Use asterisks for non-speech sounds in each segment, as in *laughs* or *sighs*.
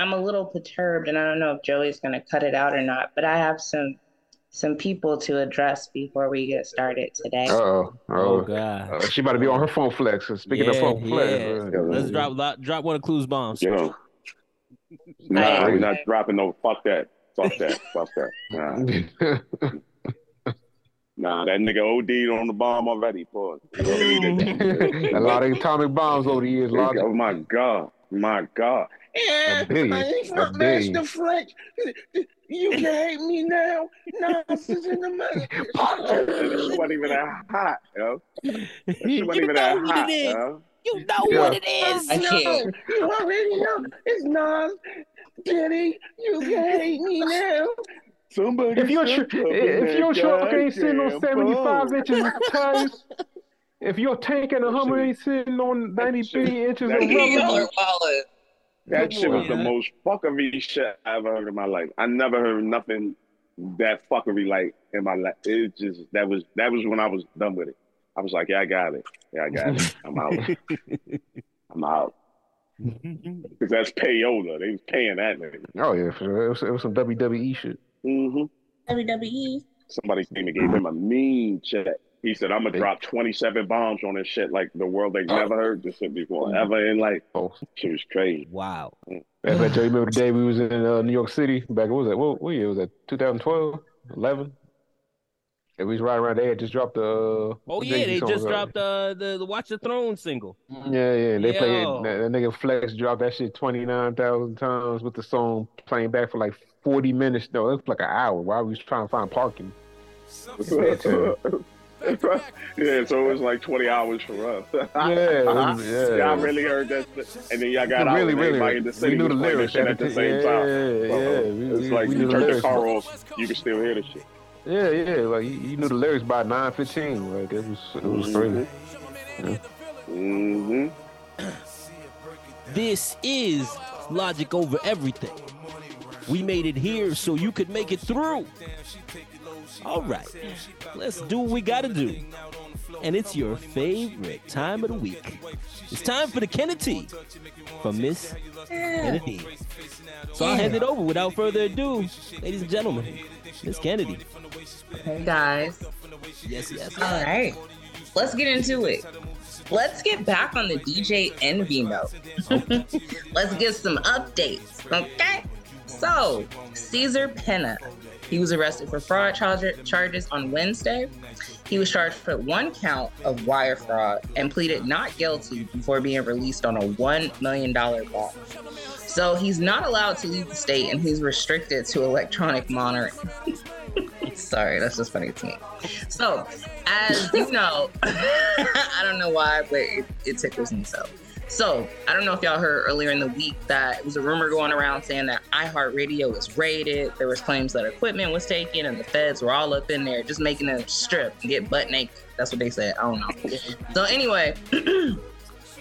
I'm a little perturbed, and I don't know if Joey's going to cut it out or not. But I have some some people to address before we get started today. Uh-oh. Oh Oh, God. uh, she about to be on her phone flex. Speaking yeah, of phone flex, yeah. uh, Let's drop drop one of Clue's bombs. Yo. *laughs* Nah, we're not dropping no. Fuck that. Fuck that. Fuck that. Nah. Nah, that nigga OD'd on the bomb already, pause. He already did that. *laughs* a lot of atomic bombs over the years. A lot Oh my God. My God. A billion. A billion. French. You can hate me now. Nonsense in the mouth. *laughs* This wasn't even that hot, yo. This you wasn't even know that what hot, it is. yo. You know Yeah. what it is. I can't. You already know. It's Nas. Diddy, you can hate me now. Somebody if you're tr- if that your truck ain't sitting on goddamn seventy five inches of tires, if your tank and a Hummer ain't sitting on ninety three inches of that- rubber, wallet. That shit was the Yeah. most fuckery shit I ever heard in my life. I never heard nothing that fuckery like in my life. It just that was that was when I was done with it. I was like, yeah, I got it. Yeah, I got it. I'm out. *laughs* I'm out. *laughs* Because that's payola. They was paying that nigga. oh yeah, for sure. it was, it was some WWE shit. hmm WWE. Somebody came and gave him a mean check. He said, I'm gonna drop 27 bombs on this shit like the world ain't never heard this shit before. Ever in life. Oh, Shit was crazy. Wow. I bet you remember the day we was in uh, New York City back. What was that? What, what year was that? 2012, 11. And we was riding around there. Just dropped the. Uh, Oh the yeah, they song, just dropped uh, the the Watch the Throne single. Yeah, yeah. They played that, that nigga Flex dropped that shit twenty nine thousand times with the song playing back for like forty minutes. No, it was like an hour while we was trying to find parking. *laughs* *laughs* yeah, so it was like 20 hours for us. *laughs* Yeah, it was- yeah. Y'all really heard that. And then y'all got out really, really. everybody in the city we knew the lyrics shit at the every same yeah, time. Yeah, So, We, it's we, like we you knew the turn the car off, you can still hear the shit. Yeah, yeah. Like you, you knew the lyrics by nine fifteen. Like it was, it was crazy. hmm This is Logic Over Everything. We made it here so you could make it through. All right, let's do what we gotta do. And it's your favorite time of the week. It's time for the Kennedy from Miss Kennedy. So I'll hand it over without further ado, ladies and gentlemen, Miss Kennedy. Hey guys. Yes, yes. All right. Let's get into it. Let's get back on the DJ Envy note. *laughs* Let's get some updates. Okay. So, Cesar Pina. He was arrested for fraud charge- charges on Wednesday. He was charged for one count of wire fraud and pleaded not guilty before being released on a $1 million bond. So he's not allowed to leave the state and he's restricted to electronic monitoring. *laughs* Sorry, that's just funny to me. So, as you know, *laughs* I don't know why, but it, it tickles me so. So, I don't know if y'all heard earlier in the week that it was a rumor going around saying that iHeartRadio was raided. There was claims that equipment was taken and the feds were all up in there just making them strip and get butt naked. That's what they said. I don't know. So, anyway, *clears throat*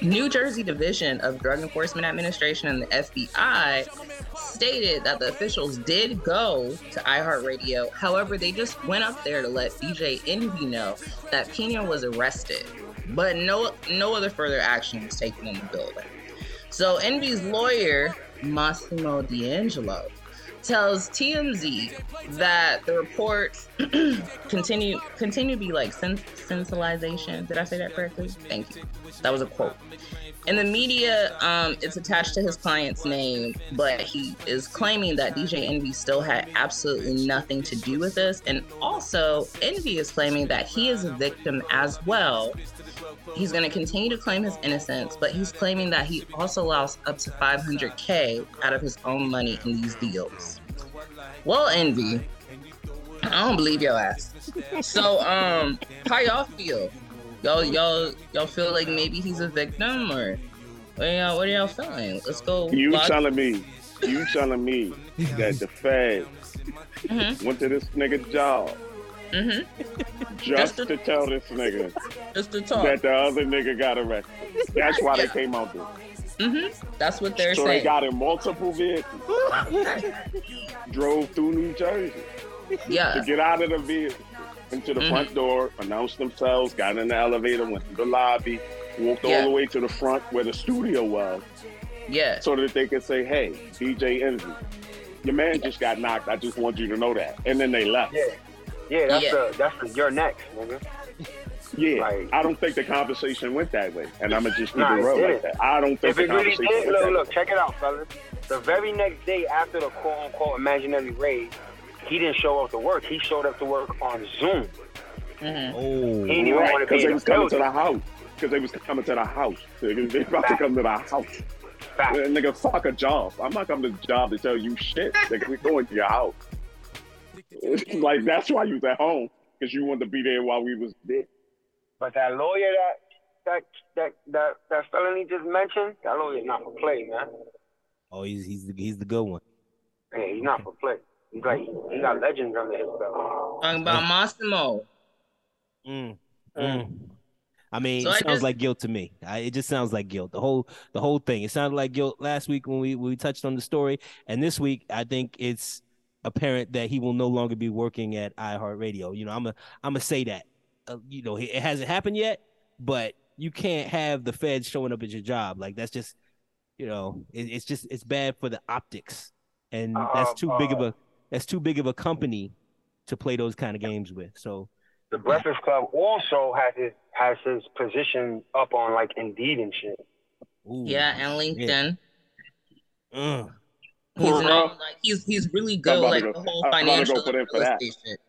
New Jersey Division of Drug Enforcement Administration and the FBI stated that the officials did go to iHeartRadio. However, they just went up there to let DJ Envy know that Pina was arrested, but no no other further action was taken in the building. So Envy's lawyer, Massimo D'Angelo, tells TMZ that the reports *clears throat* continue continue to be like sen- sensationalization. Did I say that correctly? Thank you. That was a quote. In the media, um, it's attached to his client's name, but he is claiming that DJ Envy still had absolutely nothing to do with this. And also, Envy is claiming that he is a victim as well. He's going to continue to claim his innocence, but he's claiming that he also lost up to 500K out of his own money in these deals. Well, Envy, I don't believe your ass. So, um, how y'all feel? Y'all, y'all, y'all feel like maybe he's a victim, or what are y'all, what are y'all feeling? Let's go. You log- telling me, you telling me *laughs* that the feds Mhm. went to this nigga job Mhm. just to- to tell this nigga Just to talk. that the other nigga got arrested. That's why they came out there. hmm That's what they're so they got in multiple vehicles, *laughs* drove through New Jersey to get out of the vehicle into the Mhm. front door, announced themselves, got in the elevator, went to the lobby, walked all the way to the front where the studio was, Yeah. so that they could say, "Hey, DJ Envy, your man just got knocked. I just want you to know that." And then they left. Yeah. Yeah, that's Yeah. the that's the you're next, nigga. Yeah, Like- I don't think the conversation went that way, and I'm gonna just keep Nah, it it real like that. I don't think If the it really conversation did, went look, that look, way. check it out, fellas. The very next day after the quote unquote imaginary raid, he didn't show up to work. He showed up to work on Zoom. Mhm. Oh, He didn't even Right, want to because be they in was the coming to the house. Because they was coming to the house. They was about to come to the house. Fact. Nigga, fuck a job. I'm not coming to the job to tell you shit. Nigga, we going to your house. *laughs* like that's why you was at home because you wanted to be there while we was there. But that lawyer that that that that that felony just mentioned, that lawyer's not for play, man. oh, he's he's the, he's the good one. Yeah, he's not for play. He's like he got legends under his belt. Talking about Massimo. Mm. Mm. I mean, So it I sounds just- like guilt to me. I, it just sounds like guilt. The whole the whole thing. It sounded like guilt last week when we when we touched on the story, and this week I think it's apparent that he will no longer be working at iHeartRadio. You know, I'm a I'm gonna say that. Uh, you know, it hasn't happened yet, but you can't have the feds showing up at your job. Like that's just, you know, it, it's just it's bad for the optics, and that's Um, too big of uh, a that's too big of a company to play those kind of games with. So The Breakfast Club also has his has his position up on like Indeed and shit. ooh, Yeah, and LinkedIn. ugh. He's For known, like he's he's really good like go- the whole I'm about to go financial put real estate shit.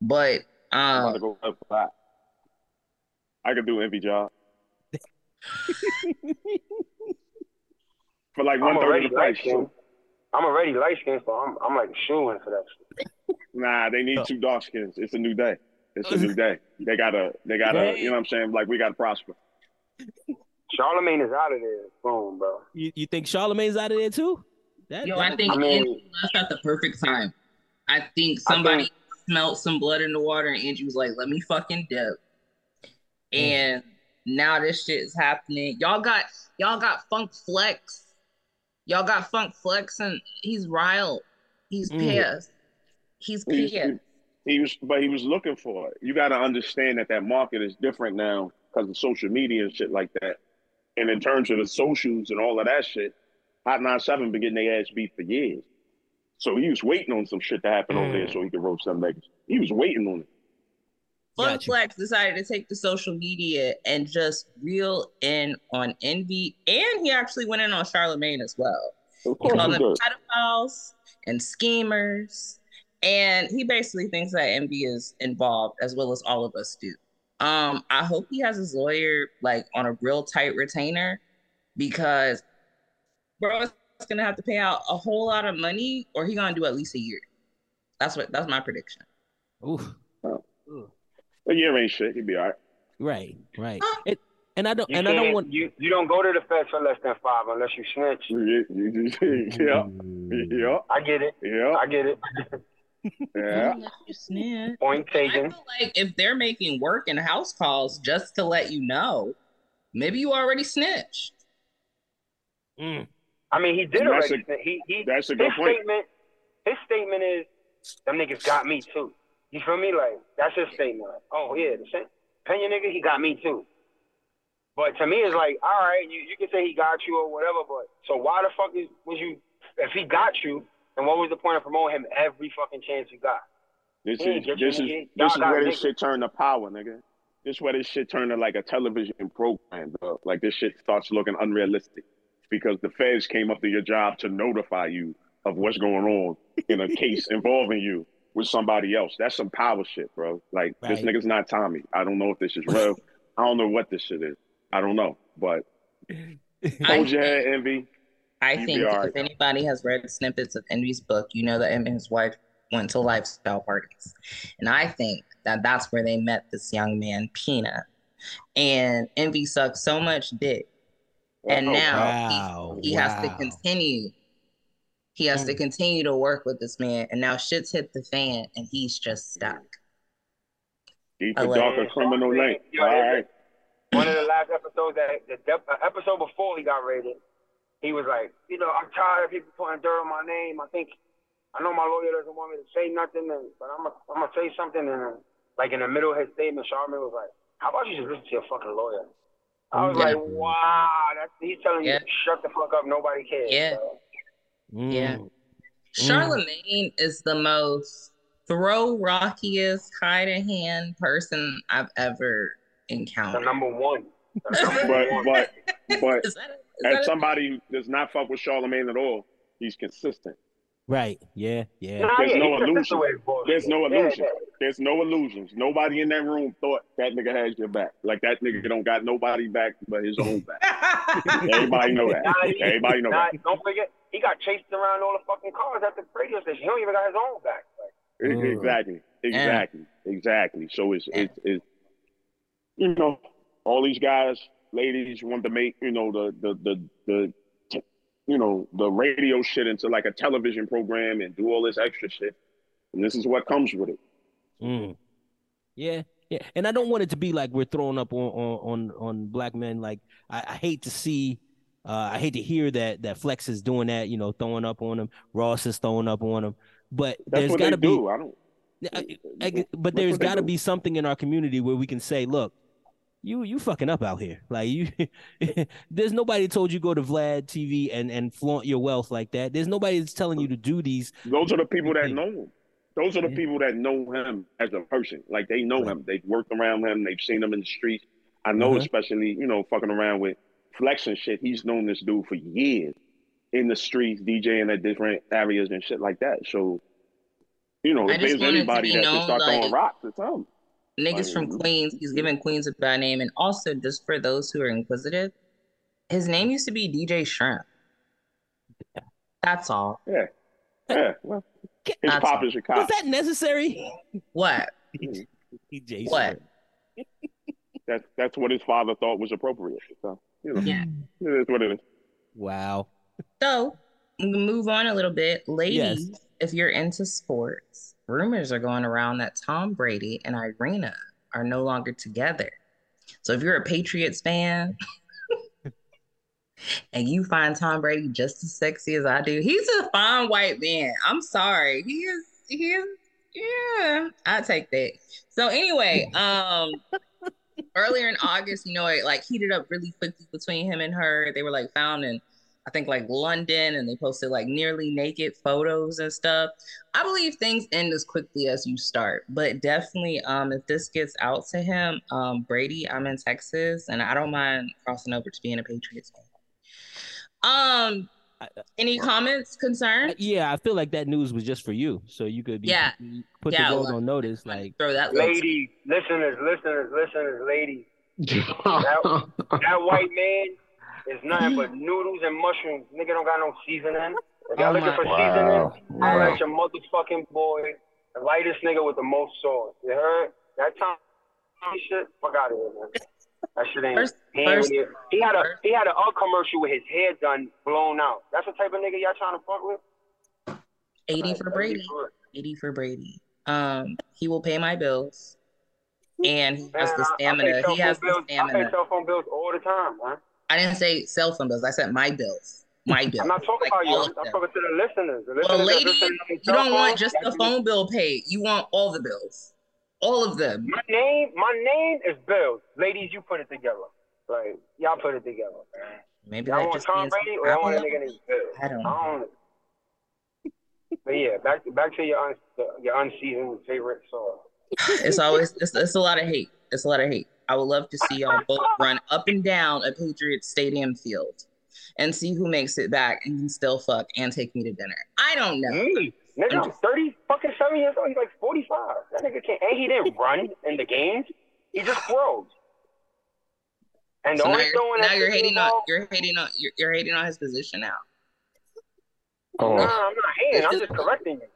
But I'm about to um go up for that. I could do envy job *laughs* for like one of the price. skinned. Too. I'm already light skinned, so I'm I'm like shooing for that shit. *laughs* Nah, they need two dark skins. It's a new day. It's a new *laughs* day. They gotta, they gotta, you know what I'm saying? Like we gotta prosper. Charlemagne is out of there. Boom, bro. You you think Charlemagne's out of there too? That, yo, that- I think I mean- Angie left at the perfect time. I think somebody think- smelled some blood in the water and Angie was like, let me fucking dip. And now this shit is happening. Y'all got y'all got Funk Flex. Y'all got Funk Flex and he's riled. He's Mm. pissed. He's pissed. he, he was, but he was looking for it. You gotta understand that that market is different now because of social media and shit like that. And in terms of the socials and all of that shit, Hot 97 been getting their ass beat for years. So he was waiting on some shit to happen over there so he could roast some niggas. He was waiting on it. Gotcha. Flex decided to take the social media and just reel in on Envy, and he actually went in on Charlemagne as well. Of He called them pedophiles and schemers, and he basically thinks that Envy is involved as well as all of us do. Um, I hope he has his lawyer like on a real tight retainer because bro is gonna have to pay out a whole lot of money, or he gonna do at least a year. That's what that's my prediction. Oh. Ooh. A year ain't shit. He'd be all right. Right, right. It, and I don't You and I don't want you you don't go to the feds for less than five unless you snitch. *laughs* Yeah, yeah, I get it. yeah, I get it. *laughs* yeah. Unless you snitch. Point I taken. feel like if they're making work and house calls just to let you know, maybe you already snitched. Mm. I mean, he did That's already. a- he he. That's a his good point. statement. His statement is, "Them niggas got me too." You feel me? Like that's his statement. Like, oh yeah, the same Pina nigga, he got me too. But to me, it's like, all right, you, you can say he got you or whatever, but so why the fuck is was you? If he got you, then what was the point of promoting him every fucking chance you got? This Hey, is this is nigga. this is where this shit turned to power, nigga. This is where this shit turned to like a television program, dog. Like this shit starts looking unrealistic because the feds came up to your job to notify you of what's going on in a case *laughs* involving you with somebody else. That's some power shit, bro. Like this Right. nigga's not Tommy. I don't know if this is real. I don't know what this shit is. I don't know, but *laughs* I hold your head, envy. I You'd think all right. if anybody has read snippets of Envy's book, you know that him and his wife went to lifestyle parties. And I think that that's where they met this young man, Pina. And Envy sucked so much dick. And Oh, now wow, he, he has to continue. He has to continue to work with this man. And now shit's hit the fan and he's just stuck. Deep I and like darker criminal lane. Yo, All it- right. One of the last episodes that the dep- uh, episode before he got raided, he was like, you know, I'm tired of people putting dirt on my name. I think I know my lawyer doesn't want me to say nothing, and, but I'm gonna I'm gonna say something. And like in the middle of his statement, Charmin was like, "How about you just listen to your fucking lawyer?" I I was Yeah. like, wow, that's he's telling Yeah. you shut the fuck up, nobody cares. Yeah. So, Yeah. Mm. Charlemagne is the most throw rockiest, hide a hand person I've ever the encountered. number one. The *laughs* number But one. but *laughs* but Is that a- is that as a- somebody who does not fuck with Charlemagne at all, he's consistent. Right. Yeah. Yeah. Nah, There's yeah, no he's consistent illusion. with his bullshit. There's no illusion. Yeah. There's no illusions. Nobody in that room thought that nigga has your back. Like that nigga don't got nobody back but his own back. *laughs* Everybody know that. Nah, he- Everybody know nah, that. Don't forget, he got chased around all the fucking cars at the radio station. He don't even got his own back. Like, Mm. Exactly. Exactly. Exactly. So it's Yeah. it's it's you know, all these guys, ladies want to make, you know, the the the the you know, the radio shit into like a television program and do all this extra shit. And this is what comes with it. Mm. Yeah, yeah, and I don't want it to be like we're throwing up on on on, on black men. Like I, I hate to see, uh, I hate to hear that that Flex is doing that. You know, throwing up on him. Ross is throwing up on him. But That's there's what got to be, do. I don't I- I- That's but there's got to be something in our community where we can say, look. You you fucking up out here. Like you *laughs* there's nobody told you go to Vlad TV and, and flaunt your wealth like that. There's nobody that's telling you to do these. Those are the people that know him. Those are the people that know him as a person. Like they know him. They've worked around him. They've seen him in the streets. I know, Uh-huh. especially you know, fucking around with Flex and shit. He's known this dude for years in the streets, DJing at different areas and shit like that. So, you know, I if there's want it to anybody that can start throwing rocks, it's him. niggas from Queens. He's giving Queens a bad name. And also, just for those who are inquisitive, his name used to be DJ Shrimp. That's all. Yeah, yeah. Well, his That's pop all. is a Was that necessary? What? Mm-hmm. DJ What? *laughs* That's that's what his father thought was appropriate. So, you know, Yeah. it is what it is. Wow. So, move on a little bit. Ladies, if you're into sports, rumors are going around that Tom Brady and Irina are no longer together. So, if you're a Patriots fan and you find Tom Brady just as sexy as I do, he's a fine white man. I'm sorry. He is, he is, yeah, I take that. So, anyway, *laughs* um, earlier in August, you know, it like heated up really quickly between him and her. They were like found in I think like London and they posted like nearly naked photos and stuff. I believe things end as quickly as you start, but definitely um if this gets out to him, um Brady, I'm in Texas and I don't mind crossing over to being a Patriots fan. Um any comments, concerns? Yeah, I feel like that news was just for you, so you could be Yeah. put Yeah, the world well, on notice. Like, Throw that little- Ladies, listeners, listeners, listeners, ladies. *laughs* That white man is nothing but noodles and mushrooms. Nigga don't got no seasoning. If y'all Oh looking for Wow. seasoning, I Wow. like your motherfucking boy, the lightest nigga with the most sauce. You heard? That time shit, fuck out of here, man. That shit ain't. First- he, ain't first- really- he had a he had an UGG commercial with his hair done blown out. That's the type of nigga y'all trying to fuck with. 80 Like, for Brady. 80 for Brady. Um, he will pay my bills. *laughs* And he has Man, the I- I pay stamina. He has phone the bills- I pay stamina. cell phone bills all the time, man. I didn't say cell phone bills. I said my bills. My bills. I'm not talking Like, about you. I'm, them. talking to the listeners. The listeners Well, that lady, listen on their you don't want just the phone bill paid. You want all the bills. All of them. My name, my name is Bills. Ladies, you put it together. Like y'all put it together. Man. Maybe that want just Tom Brady or y'all want a I nigga named Bills? I don't know. I don't. *laughs* But yeah, back to back to your un, your unseasoned favorite sauce. It's always it's, it's a lot of hate. It's a lot of hate. I would love to see y'all both run up and down a Patriots stadium field and see who makes it back and can still fuck and take me to dinner. I don't know. Me, nigga, I'm thirty fucking seven years old. He's like forty five. That nigga can't. And he didn't run in the games. He just *sighs* throws. And the So now you're, now you're hating on you're hating on you're, you're hating on his position now. Oh, Nah, I'm not hating. It's I'm just- just correcting you.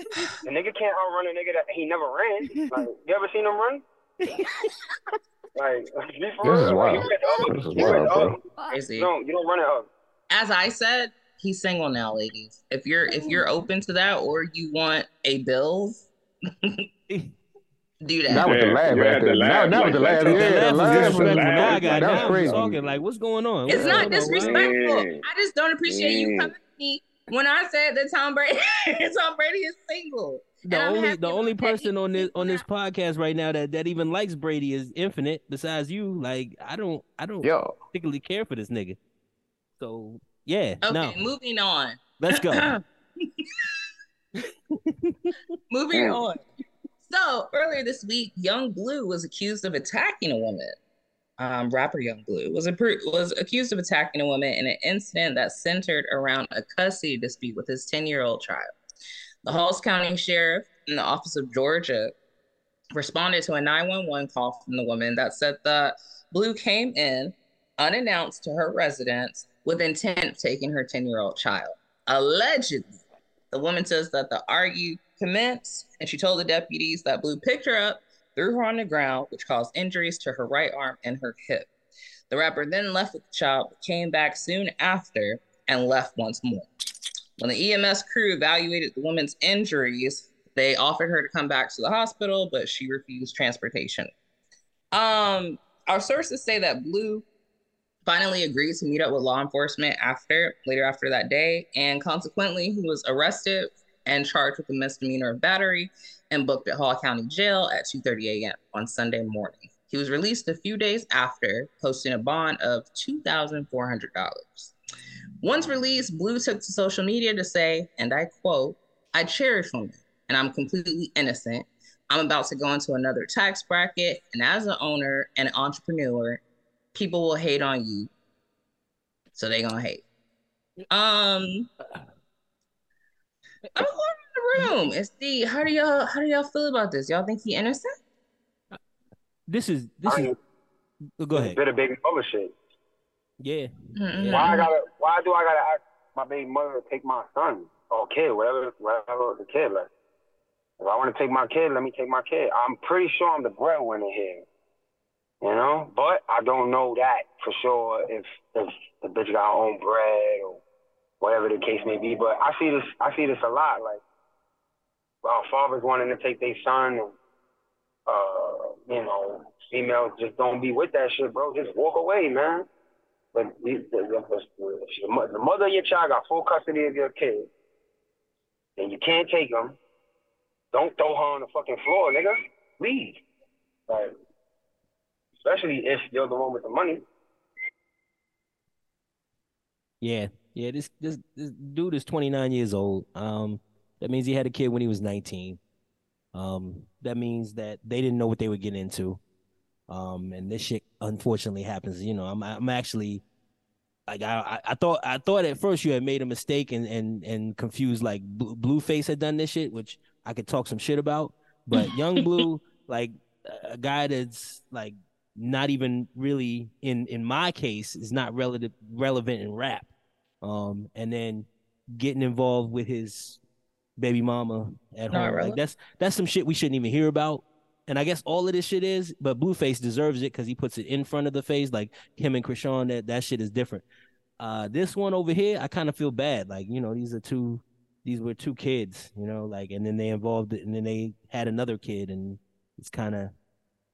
*laughs* The nigga can't outrun a nigga that he never ran. Like, you ever seen him run? *laughs* Like, *laughs* be for This is real. wild. He went up. This is wild, bro. up. Crazy. You don't run it up. As I said, he's single now, ladies. If you're if you're oh. open to that or you want a bills, *laughs* do That that. was the Yeah, laugh you right had there. the Now, laugh now like was the that. laugh. The Yeah, the laugh was laugh was disrespectful. laugh. Now I got that was crazy. talking like, what's going on? It's What's not going on? disrespectful. Yeah. I just don't appreciate you coming to me when I said that Tom Brady, *laughs* Tom Brady is single. The And only the only person on this on this podcast right now that, that even likes Brady is Infinite. Besides you, like I don't I don't Yo, particularly care for this nigga. So yeah, Okay, no, moving on. let's go. *laughs* Moving on. So earlier this week, Yung Bleu was accused of attacking a woman. Um, rapper Yung Bleu was appro- was accused of attacking a woman in an incident that centered around a custody dispute with his 10 year old child. The Halls County Sheriff and the Office of Georgia responded to a 911 call from the woman that said that Bleu came in unannounced to her residence with intent of taking her 10 year old child. Allegedly, the woman says that the argue commenced and she told the deputies that Bleu picked her up, threw her on the ground, which caused injuries to her right arm and her hip. The rapper then left with the child, but came back soon after and left once more. When the EMS crew evaluated the woman's injuries, they offered her to come back to the hospital, but she refused transportation. Um, our sources say that Bleu finally agreed to meet up with law enforcement after later after that day, and consequently, he was arrested and charged with a misdemeanor of battery and booked at Hall County Jail at 2:30 a.m. on Sunday morning. He was released a few days after, posting a bond of $2,400. Once released, Bleu took to social media to say, and I quote, I cherish women and I'm completely innocent. I'm about to go into another tax bracket, and as an owner and an entrepreneur, people will hate on you. So they gonna hate. Um I'm going in the room and see how do y'all how do y'all feel about this? Y'all think he innocent? This is this I is. Go this ahead. Bit of baby mother shit. Yeah. Mm-mm. Why I gotta? Why do I gotta ask my baby mother to take my son or kid, whatever, whatever the kid like? If I want to take my kid, let me take my kid. I'm pretty sure I'm the breadwinner here, you know. But I don't know that for sure if if the bitch got her own bread or whatever the case may be. But I see this. I see this a lot. Like, well, fathers wanting to take their son and uh, you know, females just don't be with that shit, bro. Just walk away, man. But the, the, the, the, the mother of your child got full custody of your kid, and you can't take them. Don't throw her on the fucking floor, nigga. Leave. Like, especially if you're the one with the money. Yeah, yeah. This this this dude is 29 years old. Um, that means he had a kid when he was 19. Um, that means that they didn't know what they were getting into. Um, and this shit unfortunately happens. You know, I'm I'm actually like I I- thought I thought at first you had made a mistake and and and confused like Blue, Blueface had done this shit, which I could talk some shit about. But Yung Bleu, *laughs* like a guy that's like not even really in in my case is not relative relevant in rap. Um and then getting involved with his baby mama at Not home. Like that's that's some shit we shouldn't even hear about. And i guess all of this shit is but blueface deserves it because he puts it in front of the face like him and Chrisean that that shit is different. Uh this one over here i kind of feel bad. Like you know these are two these were two kids you know like and then they involved it, and then they had another kid and it's kind of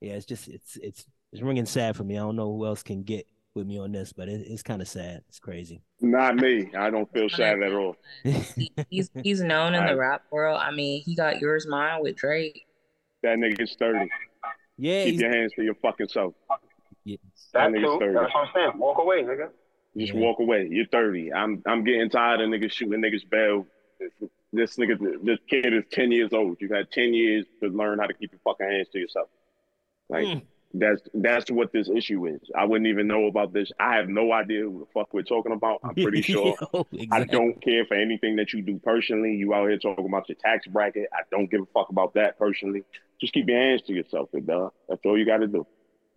yeah it's just it's it's it's ringing sad for me i don't know who else can get with me on this but it, it's kind of sad it's crazy Not me. I don't feel sad at all. *laughs* He's he's known in I- the rap world. I mean, he got yours mine with Drake. That nigga's 30. yeah Keep your hands to your fucking self. yeah, That That nigga's too. 30. That's what I'm saying. Walk away, nigga. Just Yeah. walk away. You're 30. I'm I'm getting tired of niggas shooting niggas bail. This nigga, this kid is 10 years old. You got 10 years to learn how to keep your fucking hands to yourself. Like Mm. That's that's what this issue is. I wouldn't even know about this. I have no idea who the fuck we're talking about. I'm pretty *laughs* sure. Yo, I don't care for anything that you do personally. You out here talking about your tax bracket. I don't give a fuck about that personally. Just keep your hands to yourself, dog. That's all you got to do.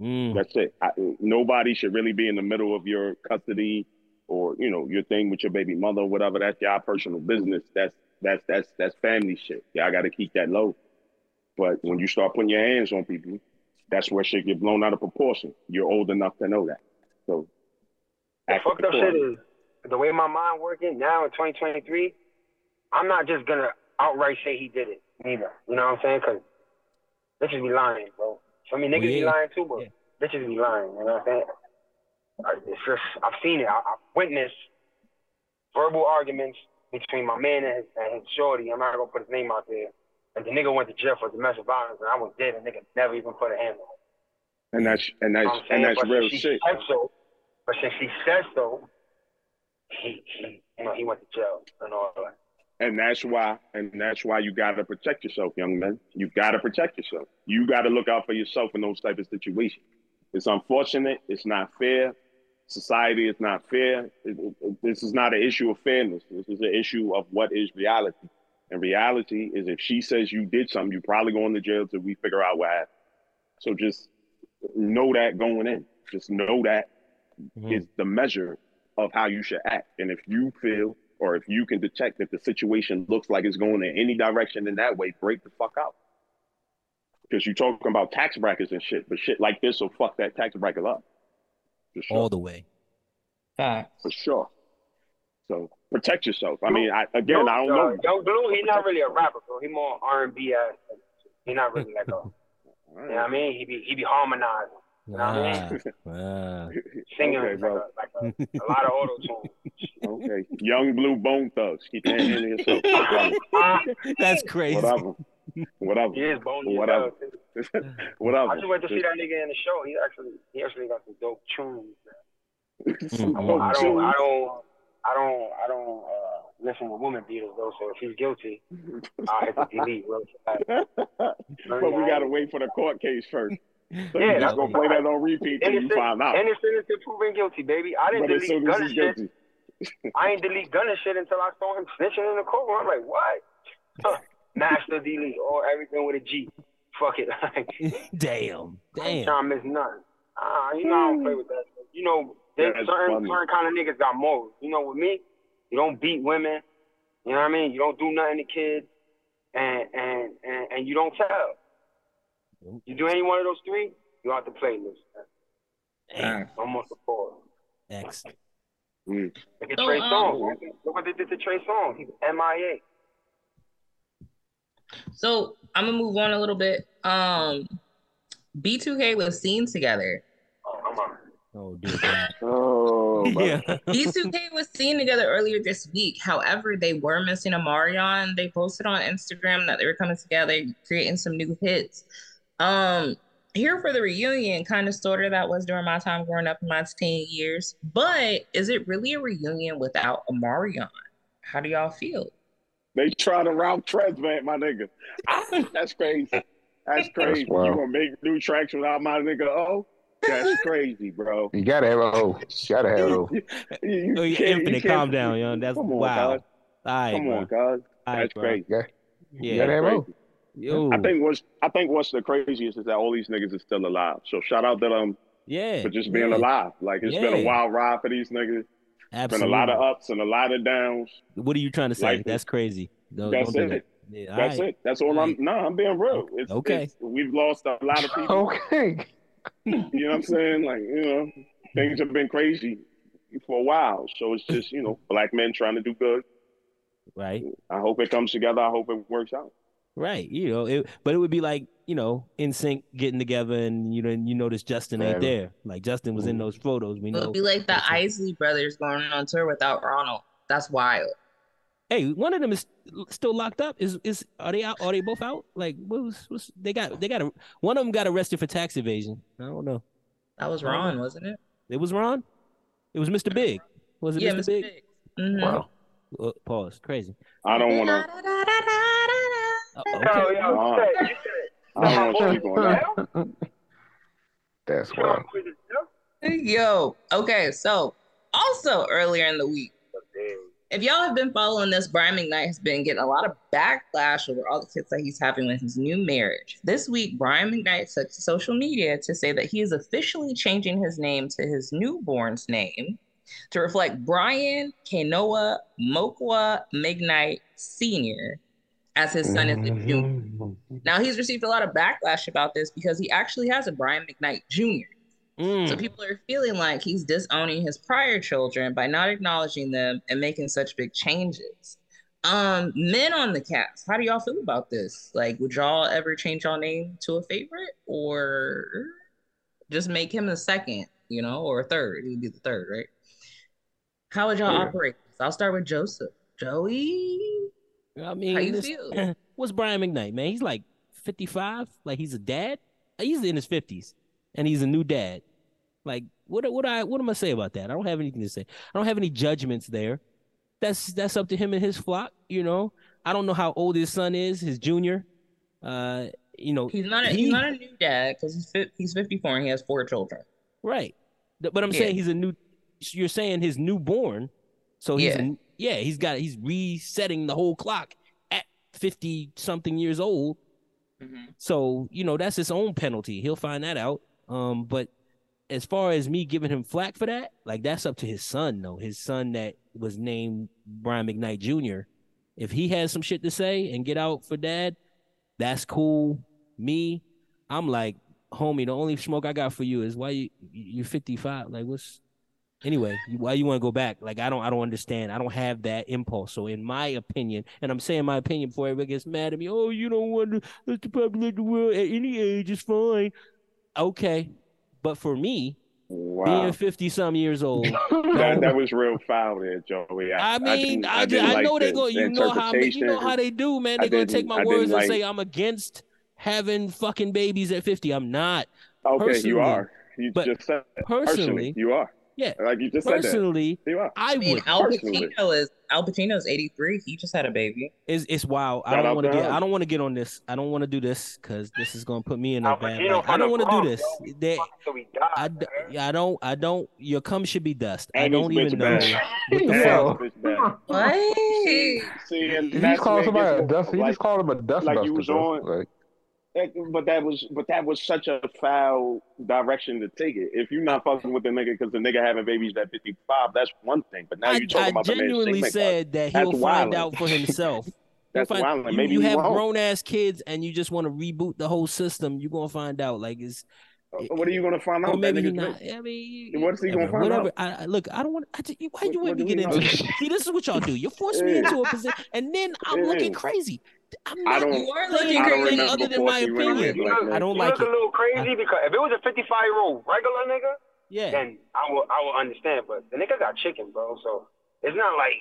Mm. That's it. I, nobody should really be in the middle of your custody or you know your thing with your baby mother, or whatever. That's your personal business. That's that's that's that's family shit. Y'all got to keep that low. But when you start putting your hands on people, that's where shit get blown out of proportion. You're old enough to know that. So, The act fucked up shit is the way my mind working now in 2023. I'm not just gonna outright say he did it neither. You know what I'm saying? Because bitches be lying, bro. So I mean, niggas be yeah. lying too, but Yeah. bitches be lying. You know what I'm saying? It's just I've seen it. I, I've witnessed verbal arguments between my man and his, and his shorty. I'm not gonna put his name out there. And the nigga went to jail for domestic violence, and I was dead. And nigga never even put a hand on. him. And that's and You that's know what I'm and that's But real shit. Said so, but since she said so, he, he, you know, he went to jail and all that. And that's why, and that's why you gotta protect yourself, young man. You gotta protect yourself. You gotta look out for yourself in those type of situations. It's unfortunate. It's not fair. Society is not fair. It- it- this is not an issue of fairness. This is an issue of what is reality. And reality is, if she says you did something, you probably going to jail till we figure out what happened. So just know that going in. Just know that Mhm. is the measure of how you should act. And if you feel or if you can detect that the situation looks like it's going in any direction in that way, break the fuck out. Because you're talking about tax brackets and shit, but shit like this will fuck that tax bracket up. Sure. all the way. Facts. for sure. So protect yourself. I mean, I, again, Young- I don't uh, know. Yung Bleu, he's not really a rapper, bro. He more R and B ass. He not really like a. All You know what I mean? He be he be harmonizing, Ah, ah. *laughs* singing Okay, like, bro. a, like a, a lot of auto tune. Okay. Young blue bone thugs. Keep your hand in yourself. Whatever. *laughs* That's crazy. Whatever. Whatever. he is bony. as Whatever. *laughs* Whatever. I just went to see that nigga in the show. He actually he actually got some dope tunes. Mm. I, don't- I don't I don't I don't I don't uh, listen to woman beaters though. So if he's guilty, *laughs* I have to delete real fast. but we gotta wait for the court case first. So Yeah, you that's just gonna play that on repeat till you Innocent, find out. innocent until proven guilty, baby. I didn't But delete soon gun shit. guilty, I ain't delete gun and shit until I saw him snitching in the courtroom. I'm like, what? Huh. Master delete or everything with a G. Fuck it. *laughs* Damn. Damn. trying to miss nothing. Ah, you know I don't play with that. You know, there's That's certain funny. certain kind of niggas got morals. You know, with me, you don't beat women. You know what I mean? You don't do nothing to kids, and and and, and you don't tell. You do any one of those three, you out the playlist. Damn. Almost a four. X. mm, Look at So, Trey um, Songz. Look what they did to Trey Songz. He's MIA. So I'm gonna move on a little bit. Um, B2K was seen together. Oh, come on. Oh, dear God. *laughs* oh, but yeah. B2K was seen together earlier this week. However, they were missing Omarion. They posted on Instagram that they were coming together, creating some new hits. Um, here for the reunion, kind of sort of that was during my time growing up in my teen years. But is it really a reunion without Omarion? How do y'all feel? they try to Ralph Tresvant, my nigga. That's crazy. That's crazy. wild. you gonna make new tracks without my nigga? Oh, that's crazy, bro. You gotta have a O. You gotta have a O. *laughs* You, you Oh, you're can't- you infinite. can't- Calm down, young. That's Come on, wow. God. All right, Come bro. on, God. All right, That's bro. crazy. You Yeah. gotta have a O. Crazy. Yo. I think what's I think what's the craziest is that all these niggas are still alive. So shout out to them yeah. for just being yeah. alive. Like it's been a wild ride for these niggas. Absolutely. Been a lot of ups and a lot of downs. What are you trying to say? Life is- That's crazy. Don't, That's don't it. that. Yeah, all That's right. it. That's all Right. I'm. No, I'm being real. It's, Okay. it's- we've lost a lot of people. *laughs* Okay. You know what I'm saying? Like you know, things have been crazy for a while. So it's just you know, black men trying to do good. Right. I hope it comes together. I hope it works out. Right. You know, it, but it would be like, you know, NSYNC getting together and you know you notice Justin ain't there. Like Justin was in mm-hmm. those photos. We know It know. would be like the Isley brothers going on tour without Ronald. That's wild. Hey, one of them is still locked up. Is is are they out? Are they both out? Like what was, what's they got they got a, one of them got arrested for tax evasion. I don't know. That was I Ron, know. wasn't it? It was Ron. It was Mr. Big. Was it yeah, Mr. Mr. Big? Big. Mhm. Wow. Uh, pause. Crazy. I don't want to. Uh, Yo, okay. yo, Wow. you said, you said, I don't want to speak on. That's you wild. with it, yo? Yo, okay, so also earlier in the week, if y'all have been following this, Brian McKnight has been getting a lot of backlash over all the kids that he's having with his new marriage. This week, Brian McKnight took to social media to say that he is officially changing his name to his newborn's name to reflect Brian Kanoa Mokwa McKnight Sr. as his son is the junior. Mm-hmm. Now he's received a lot of backlash about this because he actually has a Brian McKnight Jr. So Mm. people are feeling like he's disowning his prior children by not acknowledging them and making such big changes. Um, men on the cast, how do y'all feel about this? Like, would y'all ever change y'all name to a favorite or just make him the second, you know, or a third? He'd be the third, right? How would y'all Yeah. operate this? I'll start with Joseph. Joey, I mean, how you this- feel? *clears throat* what's Brian McKnight, man? He's like 55, like he's a dad. He's in his 50s, and he's a new dad. Like, what what I what am I say about that? I don't have anything to say. I don't have any judgments there. That's that's up to him and his flock. You know, I don't know how old his son is, his junior. Uh, you know, He's not a, he- he's not a new dad because he's fi- he's 54 and he has four children. Right. But I'm Yeah. saying he's a new you're saying his newborn. So he's Yeah. a, yeah, he's got he's resetting the whole clock at 50 something years old. So, you know, that's his own penalty. He'll find that out. Um but as far as me giving him flack for that, like that's up to his son though. His son that was named Brian McKnight Jr. If he has some shit to say and get out for dad, that's cool. Me, I'm like, homie, the only smoke I got for you is why you you 55. Like what's anyway, why you want to go back? Like I don't I don't understand. I don't have that impulse. So in my opinion, and I'm saying my opinion before everybody gets mad at me, oh, you don't want to let the populate the world at any age is fine. Okay. But for me, Wow. being 50 some years old, *laughs* that, that was real foul there, Joey. I mean, I, just, didn't I like know they the- go. the You know how you know how they do, man. They're gonna take my words didn't and say I'm against having fucking babies at 50. I'm not Okay, personally- you are. You but just said personally. personally. You are. Yeah, Like you just said that. personally, You are. I I mean, would. Al personally. Pacino is Al Pacino's 83. He just had a baby. It's it's wild. I don't want to to get. him. I don't want to get on this. I don't want to do this because this is gonna put me in a bad. Pacino. I don't want to do this. yo. They, Fuck till he died, I, d- man. yeah, I don't. I don't. Your cum should be dust. I And his don't even know bad. what the Yeah. fuck. What? See, and He just called where it somebody a dust. He like- just called him a dust like buster. you was on- Like, That- But that was, but that was such a foul direction to take it. If you're not fucking with the nigga because the nigga having babies at 55, that's one thing. But now I, you talking I about the man genuinely uh, said that he'll find wildin'. out for himself. *laughs* That's find- wildin'. You, Maybe you he have grown ass kids and you just want to reboot the whole system. You're gonna find out. Like it's uh, What are you gonna find out? or maybe that he not. I mean, What is he gonna whatever, find whatever. I, I- look, I don't want. I, just- why What- you want me to get into? know? See, this is what y'all do. You force me *laughs* into a position, and then I'm Yeah. looking crazy. I'm I not don't- You are looking I don't crazy. other than my opinion. in like. I don't you like look a little crazy because if it was a 55 year old regular nigga, Yeah, then I will I will understand. But the nigga got chicken, bro. So it's not like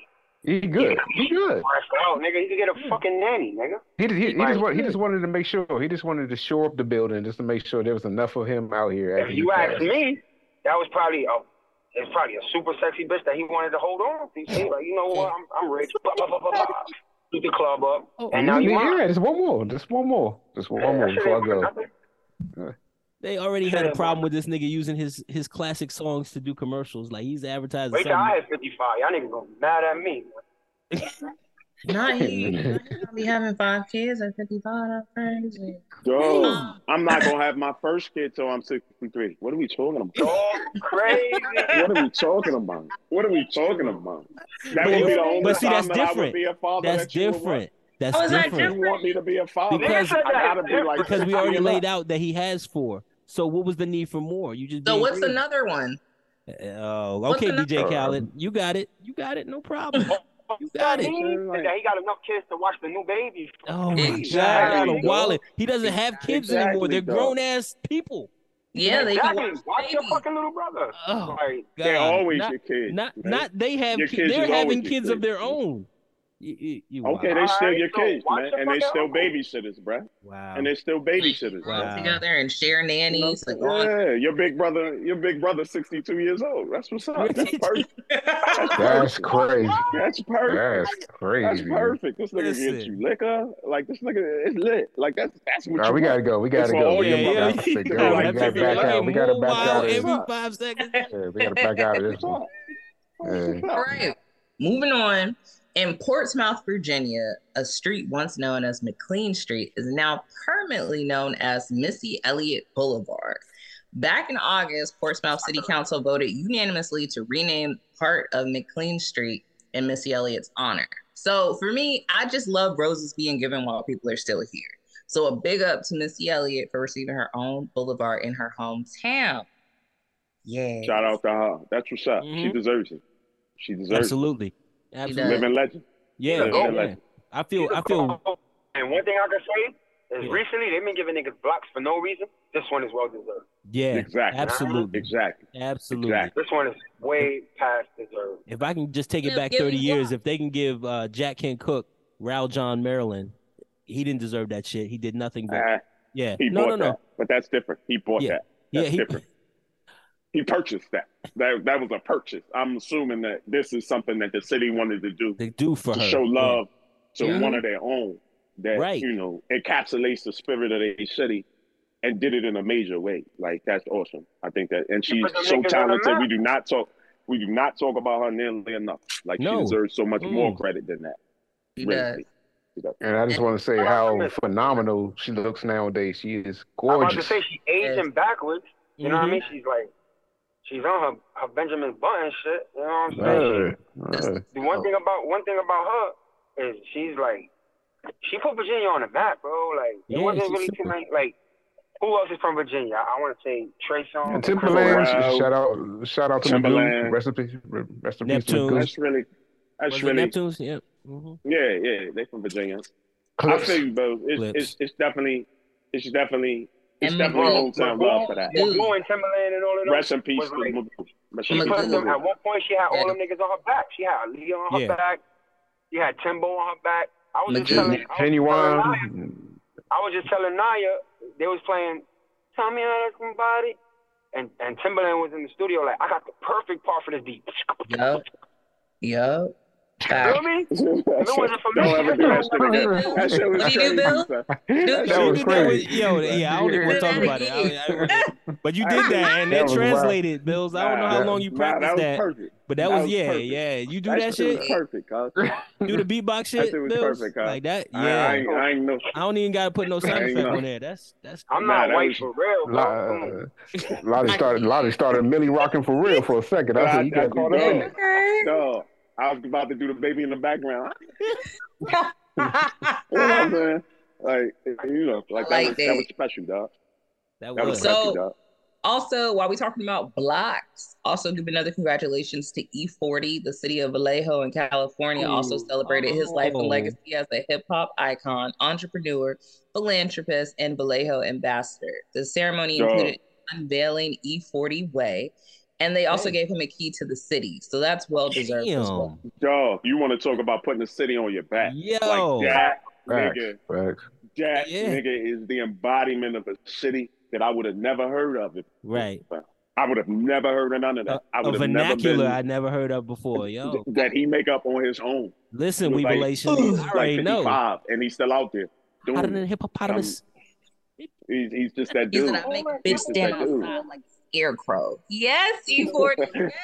he good. He good. stressed out, nigga. He could get a fucking nanny, nigga. He, he, he, Right. just want, he just wanted to make sure. He just wanted to shore up the building just to make sure there was enough of him out here. If you he ask me, that was probably a it's probably a super sexy bitch that he wanted to hold on. He *sighs* like, you know what, I'm I'm rich. Blah, blah, blah, blah, blah. Shoot the club up, Oh, and now you yeah, mine. just one more. Just one more. Just one Yeah, more that before I go. nothing. *laughs* they already had a problem with this nigga using his his classic songs to do commercials. Like he's advertising Wait till I something. hit 55. Y'all niggas gonna be mad at me. *laughs* Not he. Not he gonna be having five kids at 55. That's crazy. Yo, I'm not gonna have my first kid till I'm 63. What are we talking about? Oh, crazy. What are we talking about? What are we talking about? That would be the only But see, time that's that I would different. be a father. That's that you would want. different. That's oh, that different. You want me to be a father? Because- I gotta be like Because we already laid out that he has four. So what was the need for more? You just So what's greedy. another one? Uh, oh, What's okay, another- DJ Khaled, you got it. You got it. No problem. You got it. That he got enough kids to watch the new baby. Oh my Exactly, God, y'all are dog. wildin'. He doesn't have kids anymore. They're grown ass people. Yeah, they can exactly. watch Watch your fucking little brother. Oh Like, They're always not, your kids. not, man. not they have. Your kids they're having your kids of their own. You, you, you Okay, they still Alright, your so kids, man, your and they fucking still uncle. babysitters, bruh. wow. And they still babysitters. Grow Wow. together and share nannies. Like, oh, Yeah, your big brother, your big brother, sixty-two years old. That's what's up. That's *laughs* perfect. *laughs* That's crazy. That's perfect. That's crazy. That's perfect. This nigga Listen. gives you liquor. Like this nigga is lit. Like that's that's what Nah, you we gotta go. We gotta go. all We gotta mother. have to Yeah, *laughs* We gotta people back like out. We gotta back out of this. every five seconds. Yeah, we gotta back out of this one. All right, moving on. In Portsmouth, Virginia, a street once known as McLean Street is now permanently known as Missy Elliott Boulevard. Back in August, Portsmouth City Council voted unanimously to rename part of McLean Street in Missy Elliott's honor. So for me, I just love roses being given while people are still here. So a big up to Missy Elliott for receiving her own boulevard in her hometown. Yeah. Shout out to her. That's what's up. She Mhm. deserves it. She deserves Absolutely, it. absolutely. Living legend. Yeah, yeah. goat. legend. I feel. I feel. And one thing I can say, Is Yeah. recently they've been giving niggas blocks for no reason. This one is well deserved. Yeah, Exactly. absolutely, Exactly. absolutely. Exactly. This one is way past deserved. If I can just take it back 30 years, what? if they can give uh, Jack Kent Cooke, Raul John Maryland, he didn't deserve that shit. He did nothing but Uh, yeah. he No, bought no, no. that, but that's different. He bought Yeah. that. Yeah, he, different. He purchased that. That that was a purchase. I'm assuming that this is something that the city wanted to do they do for to her. show Yeah. love to Yeah. one of their own that Right. you know encapsulates the spirit of the city and did it in a major way. Like that's awesome. I think that and she's so niggas on the talented. We do not talk we do not talk about her nearly enough. Like No. she deserves so much more Mm. credit than that. He Really. does. And I just want to say how phenomenal she looks nowadays. She is gorgeous. I'm about to say she aging backwards. You know what I mean? She's like, she's on her, her Benjamin Button shit. You know what I'm saying? Uh, The one thing about one thing about her is she's like, she put Virginia on the map, bro. Like Yeah, it wasn't really super. too many. Like who else is from Virginia? I want to say Trey Songz. and Timbaland, shout out, shout out to Timbaland. Rest in peace, rest in peace, Neptune. That's really that's Was it really Neptunes? Yeah. hmm yeah, yeah, they from Virginia. I feel you, bro. It's, it's it's definitely it's definitely it's And definitely Magoo- hometown Magoo- love for that. Dude. Magoo and Timbaland and all of them. Rest in peace was to like- Rest She in put them at one point. She had all Yeah. them niggas on her back. She had Ali on her Yeah. back. She had Timbo on her back. I was just Magoo. telling, I was telling Naya, I was just telling Naya they was playing "Tell Me How to Somebody," and and Timbaland was in the studio like, I got the perfect part for this beat. Yup. Yup. Feel Fact. me? *laughs* That wasn't for me, ever do that shit again. Bill. *laughs* That shit was What do you do, Bill? son. That was did that with, crazy. yo, yeah, I don't even want to Do talk about it. I- I- but you *laughs* did that, and That that was wild. translated, Bills. I don't know how long you nah, practiced that. was that, but that that was, was yeah, perfect. yeah. You do that, that shit shit, was perfect, cuz. do the beatbox shit, shit was Bills, perfect, huh? like that. I, I, Yeah, ain't, I ain't know. I don't even gotta put no sound I effect on there. That's that's. I'm Nah, not that white was- for real, bro. Come on. Uh, Lottie started. Lottie started Millie rocking for real for a second. I said, "You got caught up in it." Okay. Dog, I was about to do the baby in the background. *laughs* You know what I'm saying? Like, you know, like, I that, was, that that. was special, dog. That That was was. So- special, dog. Also, while we're talking about blocks, also give another congratulations to E40, the city of Vallejo in California, also Ooh. celebrated his life Oh. and legacy as a hip hop icon, entrepreneur, philanthropist, and Vallejo ambassador. The ceremony Yo. included unveiling E40 Way, and they also Hey. gave him a key to the city. So that's well deserved as well. Damn. Dog, you want to talk about putting the city on your back. Yo. Like, that Facts, nigga, facts. that Yeah. nigga is the embodiment of a city that I would have never heard of. If, Right. I would have never heard of none of that. I A, a would have never vernacular been I never heard of before. Yo, that he make up on his own. listen, we was like- relations. He I was already like know. 55, and he's still out there doing Hotter than it. a hippopotamus. Um, he's, he's just that He dude. said, I make a bitch stand that outside like a scarecrow. Yes, *laughs* E40.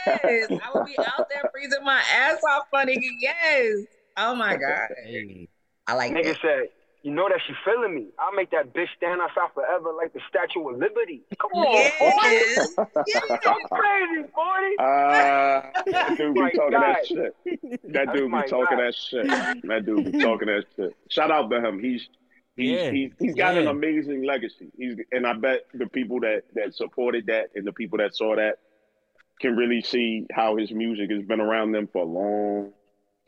Yes. I will be out there freezing my ass off, funny. nigga. Yes. Oh my God. Hey. I like Nigga that. said, you know that she feeling me. I'll make that bitch stand outside forever like the Statue of Liberty. Come on, Yes. boy. yes. *laughs* Go crazy, boy. Ah, that dude be My talking guy. that shit. That dude be talking guy. that shit. That dude be talking that shit. Shout out to him. He's he's Yeah. he's, he's got an amazing legacy. He's and I bet the people that that supported that and the people that saw that can really see how his music has been around them for a long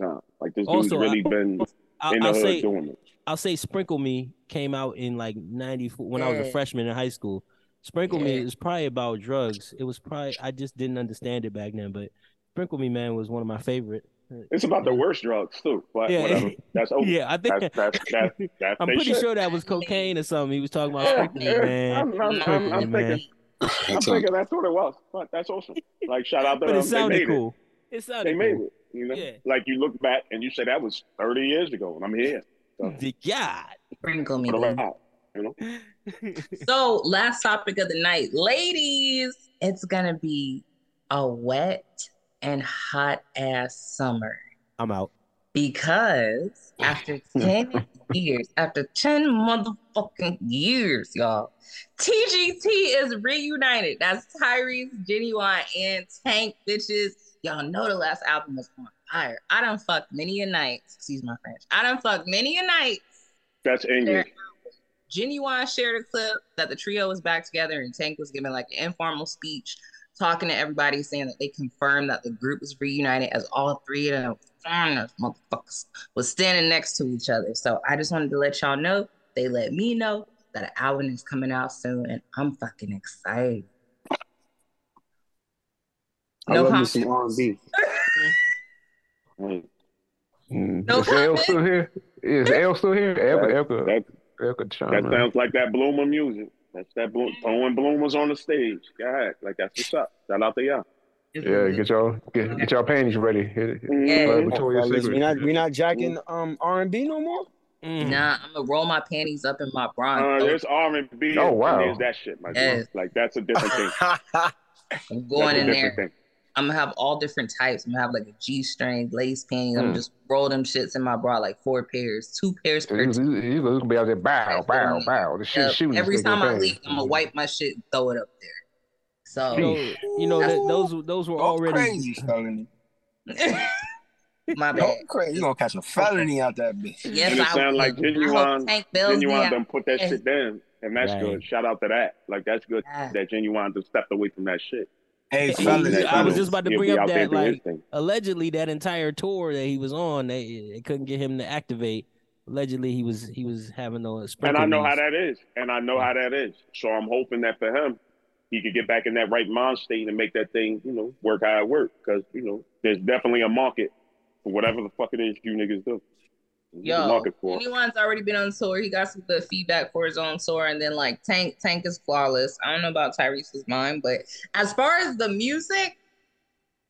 time. Like this dude's Also, really I- been I'll, in the I'll hood say doing it. I'll say Sprinkle Me came out in like 94 when I was a freshman in high school. Sprinkle Me Yeah. is probably about drugs. It was probably I just didn't understand it back then, but Sprinkle Me Man was one of my favorite. It's about the worst drugs too, but Yeah. whatever. That's over. Yeah, I think That's that's *laughs* that's that's I'm pretty shit. sure that was cocaine or something. He was talking about Yeah, Sprinkle yeah. Man. I'm, I'm, I'm, I'm Man. thinking, I'm thinking that's what it was. But that's awesome. *laughs* Like shout out to But them. it They sounded made cool. It it. sounded They made it. You know, Yeah. like you look back and you say that was 30 years ago, and I'm here. So, The God. Sprinkle me. for the you know. *laughs* So, last topic of the night, ladies, it's gonna be a wet and hot ass summer I'm out. because after *laughs* 10 years, after 10 motherfucking years, y'all, TGT is reunited. That's Tyrese, Ginuwine, and Tank, bitches. Y'all know the last album was on fire. I done fucked many a night. Excuse my French. I done fucked many a night That's English. Ginuwine shared a clip that the trio was back together and Tank was giving like an informal speech, talking to everybody, saying that they confirmed that the group was reunited as all three of them foreigners, motherfuckers, was standing next to each other. So I just wanted to let y'all know they let me know that an album is coming out soon, and I'm fucking excited. I No love me comment. some R&B. Mm, Mm. No is L comment. still here? Is L still here? Elka, Elka, That, Elka chime that sounds like that Bloomer music. That's that Bloom, throwing Bloomers on the stage. Go ahead. Like that's what's up. Shout out to y'all. Yeah, get y'all get, get y'all panties ready. Hit it. Yeah. Uh, Oh, Victoria's we not we not jacking um R and B no more. Mm. Nah, I'm gonna roll my panties up in my bra. Uh, there's R and B. Oh, wow. There's that shit, my Yes. Like that's a different thing. *laughs* I'm going a in different there. thing. I'm gonna have all different types. I'm gonna have like a G string lace panties. I'm Mm. gonna just roll them shits in my bra like four pairs, two pairs per. You, you, you gonna be out there bow, bow, bow. The shit shooting. every time I leave, I'm gonna wipe my shit and throw it up there. So You know, you know that those those were already crazy felony. *laughs* my Go bad. crazy. You gonna catch a felony out that bitch. Yes, And it I sound like will. I Ginuwine- hope Tank Ginuwine done put that shit down, and that's Right. good. Shout out to that. Like that's good. Yeah. That Ginuwine just stepped away from that shit. Hey, *laughs* Hey, fellas, I was just about to bring up that, like, allegedly that entire tour that he was on, they, they couldn't get him to activate. Allegedly, he was he was having those. And I know how that is. And I know how that is. So I'm hoping that for him, he could get back in that right mind state and make that thing, you know, work how it works. Because, you know, there's definitely a market for whatever the fuck it is you niggas do. There's a Yo, for anyone's already been on tour. He got some good feedback for his own tour, and then like Tank, Tank is flawless. I don't know about Tyrese's mind, but as far as the music,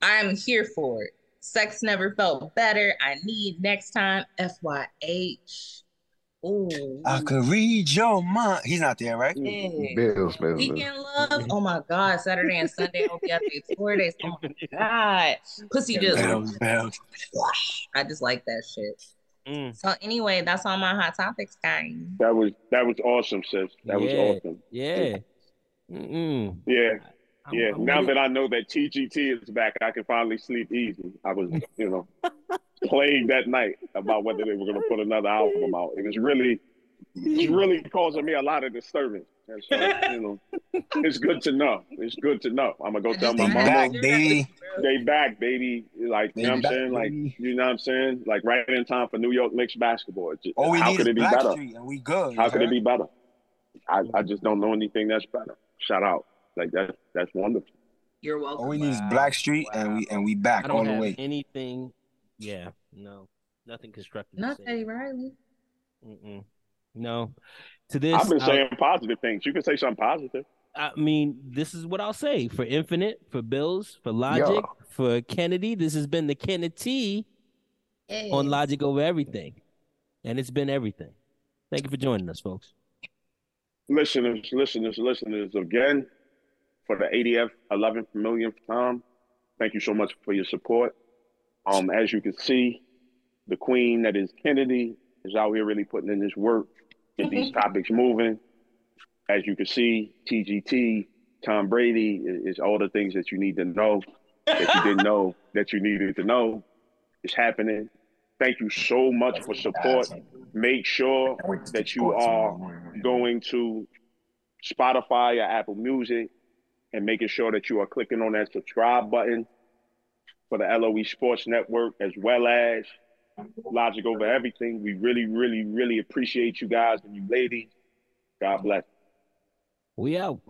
I am here for it. Sex never felt better. I need next time. FYH. Ooh. I could read your mind. He's not there, right? Yeah. Bills, bills, bills. Weekend love. Oh my God. Saturday and Sunday I'll be out days. Oh my God. Pussy just Bells, bells. I just like that shit. Mm. So anyway, that's all my hot topics, guys. That was that was awesome, sis. That was awesome. Yeah. Mm-mm. Yeah, I'm- yeah. I'm now ready- that I know that TGT is back, I can finally sleep easy. I was, you know, *laughs* plagued that night about whether they were going to put another album out. It was really, it's really causing me a lot of disturbance. And so, you know, it's good to know. It's good to know. I'm gonna go tell my They back, baby. they back, baby. Like They you know what I'm back, saying? Like you know what I'm saying? Like right in time for New York Knicks basketball. It's just- All oh, we how need could is it be better? Blackstreet, and we good. How could it be better? I, I just don't know anything that's better. Shout out. Like that's that's wonderful. You're oh, welcome. All we need is Wow. Blackstreet, and we and we back I all don't the have way. anything. Yeah, no, nothing constructive. to Not say. Teddy Riley. Mm-mm. No, to this, I've been I'll- saying positive things. You can say something positive. I mean, this is what I'll say for Infinite, for Bills, for Logic, for Kennedy. This has been the Kennedy Hey. on Logic over everything, and it's been everything. Thank you for joining us, folks. Listeners, listeners, listeners, again, for the 80th, 11th millionth time, thank you so much for your support. Um, as you can see, the queen that is Kennedy is out here really putting in this work, get these topics moving. As you can see, TGT, Tom Brady is, is all the things that you need to know that you didn't know *laughs* that you needed to know. It's happening. Thank you so much for support. Make sure that you are going to Spotify or Apple Music and making sure that you are clicking on that subscribe button for the LOE Sports Network as well as Logic Over Everything. We really, really, really appreciate you guys and you ladies. God bless. We out.